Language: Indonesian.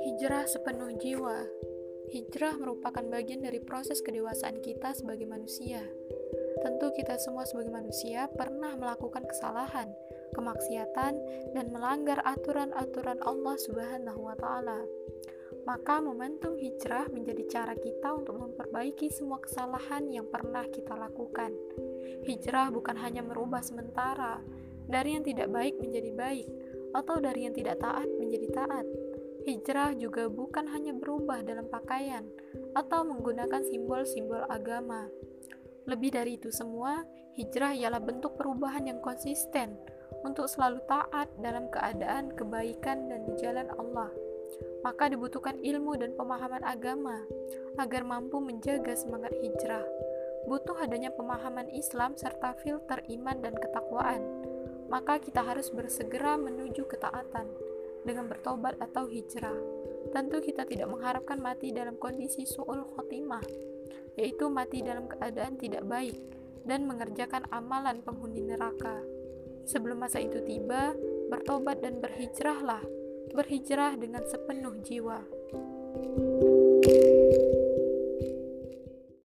Hijrah sepenuh jiwa. Hijrah merupakan bagian dari proses kedewasaan kita sebagai manusia. Tentu kita semua sebagai manusia pernah melakukan kesalahan, kemaksiatan, dan melanggar aturan-aturan Allah Subhanahu wa taala. Maka momentum hijrah menjadi cara kita untuk memperbaiki semua kesalahan yang pernah kita lakukan. Hijrah bukan hanya merubah sementara dari yang tidak baik menjadi baik atau dari yang tidak taat menjadi taat Hijrah juga bukan hanya berubah dalam pakaian atau menggunakan simbol-simbol agama. Lebih dari itu semua, hijrah ialah bentuk perubahan yang konsisten untuk selalu taat dalam keadaan kebaikan dan di jalan Allah. Maka dibutuhkan ilmu dan pemahaman agama agar mampu menjaga semangat hijrah. Butuh adanya pemahaman Islam serta filter iman dan ketakwaan. Maka kita harus bersegera menuju ketaatan dengan bertobat atau hijrah. Tentu kita tidak mengharapkan mati dalam kondisi su'ul khotimah, yaitu mati dalam keadaan tidak baik dan mengerjakan amalan penghuni neraka. Sebelum masa itu tiba, bertobat dan berhijrahlah, berhijrah dengan sepenuh jiwa. thank you